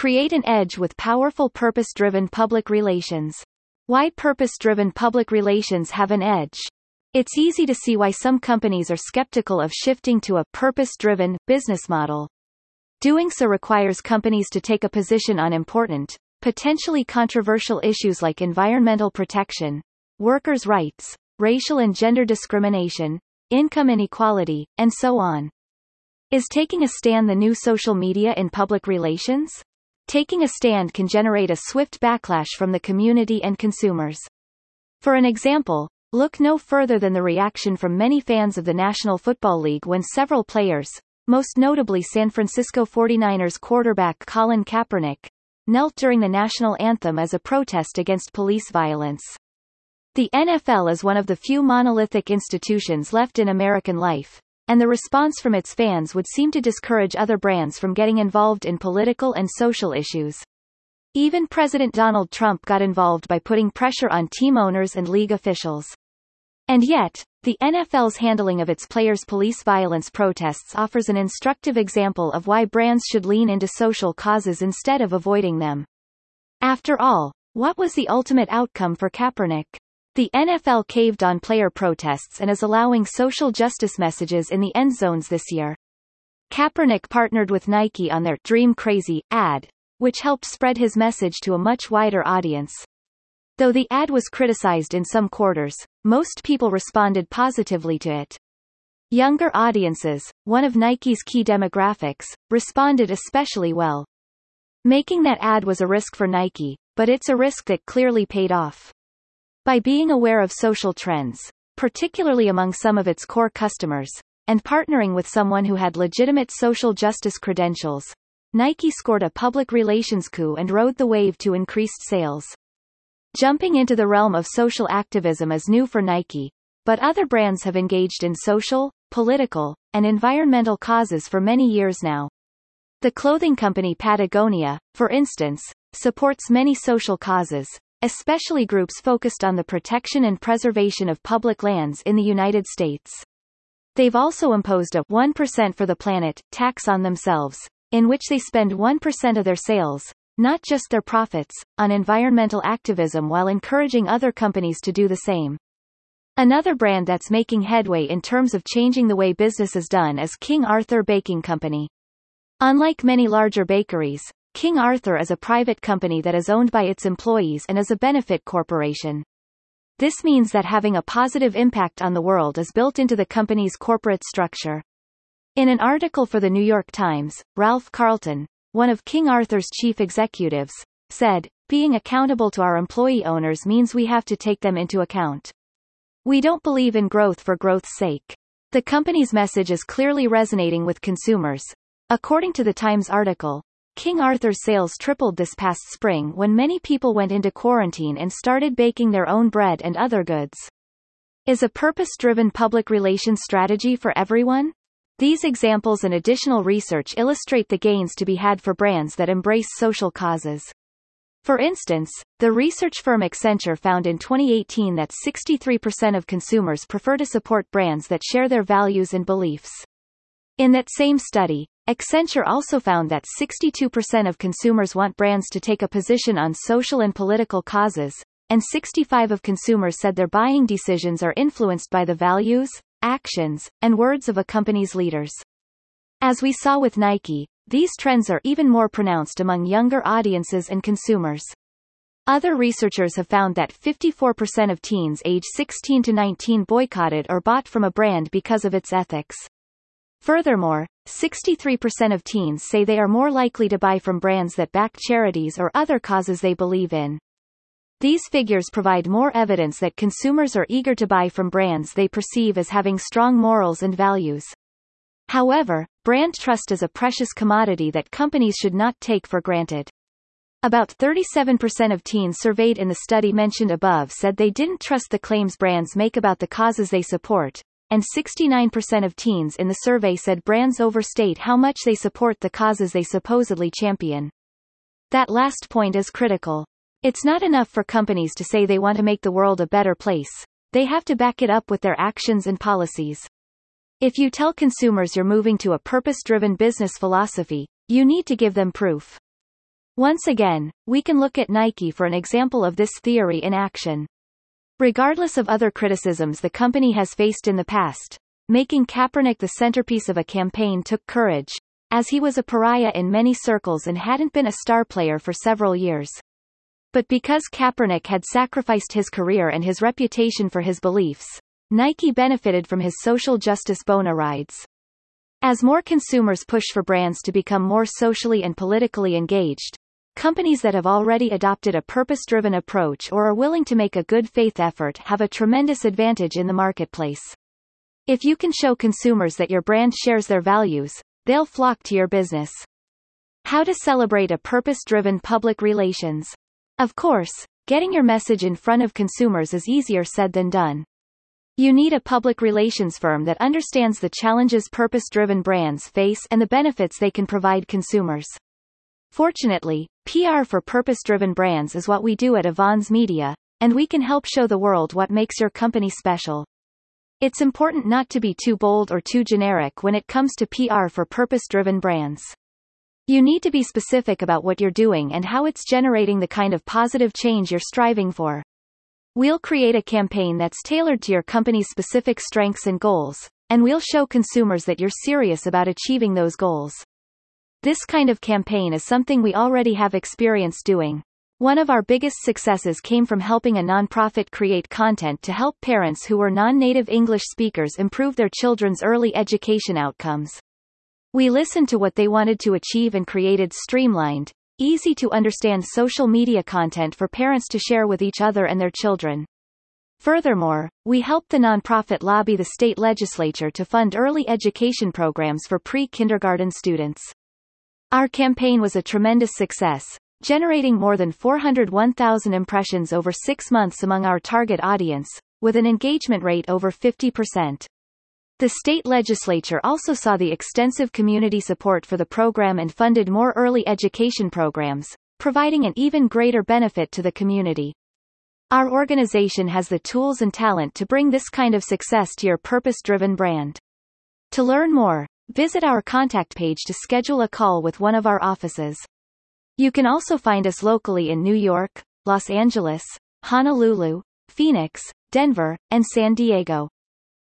Create an edge with powerful purpose-driven public relations. Why purpose-driven public relations have an edge. It's easy to see why some companies are skeptical of shifting to a purpose-driven business model. Doing so requires companies to take a position on important, potentially controversial issues like environmental protection, workers' rights, racial and gender discrimination, income inequality, and so on. Is taking a stand the new social media in public relations? Taking a stand can generate a swift backlash from the community and consumers. For an example, look no further than the reaction from many fans of the National Football League when several players, most notably San Francisco 49ers quarterback Colin Kaepernick, knelt during the national anthem as a protest against police violence. The NFL is one of the few monolithic institutions left in American life, and the response from its fans would seem to discourage other brands from getting involved in political and social issues. Even President Donald Trump got involved by putting pressure on team owners and league officials. And yet, the NFL's handling of its players' police violence protests offers an instructive example of why brands should lean into social causes instead of avoiding them. After all, what was the ultimate outcome for Kaepernick? The NFL caved on player protests and is allowing social justice messages in the end zones this year. Kaepernick partnered with Nike on their Dream Crazy ad, which helped spread his message to a much wider audience. Though the ad was criticized in some quarters, most people responded positively to it. Younger audiences, one of Nike's key demographics, responded especially well. Making that ad was a risk for Nike, but it's a risk that clearly paid off. By being aware of social trends, particularly among some of its core customers, and partnering with someone who had legitimate social justice credentials, Nike scored a public relations coup and rode the wave to increased sales. Jumping into the realm of social activism is new for Nike, but other brands have engaged in social, political, and environmental causes for many years now. The clothing company Patagonia, for instance, supports many social causes, especially groups focused on the protection and preservation of public lands in the United States. They've also imposed a 1% for the planet tax on themselves, in which they spend 1% of their sales, not just their profits, on environmental activism while encouraging other companies to do the same. Another brand that's making headway in terms of changing the way business is done is King Arthur Baking Company. Unlike many larger bakeries, King Arthur is a private company that is owned by its employees and is a benefit corporation. This means that having a positive impact on the world is built into the company's corporate structure. In an article for the New York Times, Ralph Carlton, one of King Arthur's chief executives, said, being accountable to our employee owners means we have to take them into account. We don't believe in growth for growth's sake. The company's message is clearly resonating with consumers. According to the Times article, King Arthur's sales tripled this past spring when many people went into quarantine and started baking their own bread and other goods. Is a purpose-driven public relations strategy for everyone? These examples and additional research illustrate the gains to be had for brands that embrace social causes. For instance, the research firm Accenture found in 2018 that 63% of consumers prefer to support brands that share their values and beliefs. In that same study, Accenture also found that 62% of consumers want brands to take a position on social and political causes, and 65 of consumers said their buying decisions are influenced by the values, actions, and words of a company's leaders. As we saw with Nike, these trends are even more pronounced among younger audiences and consumers. Other researchers have found that 54% of teens age 16 to 19 boycotted or bought from a brand because of its ethics. Furthermore, 63% of teens say they are more likely to buy from brands that back charities or other causes they believe in. These figures provide more evidence that consumers are eager to buy from brands they perceive as having strong morals and values. However, brand trust is a precious commodity that companies should not take for granted. About 37% of teens surveyed in the study mentioned above said they didn't trust the claims brands make about the causes they support, and 69% of teens in the survey said brands overstate how much they support the causes they supposedly champion. That last point is critical. It's not enough for companies to say they want to make the world a better place. They have to back it up with their actions and policies. If you tell consumers you're moving to a purpose-driven business philosophy, you need to give them proof. Once again, we can look at Nike for an example of this theory in action. Regardless of other criticisms the company has faced in the past, making Kaepernick the centerpiece of a campaign took courage, as he was a pariah in many circles and hadn't been a star player for several years. But because Kaepernick had sacrificed his career and his reputation for his beliefs, Nike benefited from his social justice bona fides. As more consumers push for brands to become more socially and politically engaged, Companies that have already adopted a purpose-driven approach or are willing to make a good faith effort have a tremendous advantage in the marketplace. If you can show consumers that your brand shares their values, they'll flock to your business. How to celebrate a purpose-driven public relations. Of course, getting your message in front of consumers is easier said than done. You need a public relations firm that understands the challenges purpose-driven brands face and the benefits they can provide consumers. Fortunately, PR for purpose-driven brands is what we do at Avans Media, and we can help show the world what makes your company special. It's important not to be too bold or too generic when it comes to PR for purpose-driven brands. You need to be specific about what you're doing and how it's generating the kind of positive change you're striving for. We'll create a campaign that's tailored to your company's specific strengths and goals, and we'll show consumers that you're serious about achieving those goals. This kind of campaign is something we already have experience doing. One of our biggest successes came from helping a nonprofit create content to help parents who were non-native English speakers improve their children's early education outcomes. We listened to what they wanted to achieve and created streamlined, easy to understand social media content for parents to share with each other and their children. Furthermore, we helped the nonprofit lobby the state legislature to fund early education programs for pre-kindergarten students. Our campaign was a tremendous success, generating more than 401,000 impressions over six months among our target audience, with an engagement rate over 50%. The state legislature also saw the extensive community support for the program and funded more early education programs, providing an even greater benefit to the community. Our organization has the tools and talent to bring this kind of success to your purpose-driven brand. To learn more, Visit our contact page to schedule a call with one of our offices. You can also find us locally in New York, Los Angeles, Honolulu, Phoenix, Denver, and San Diego.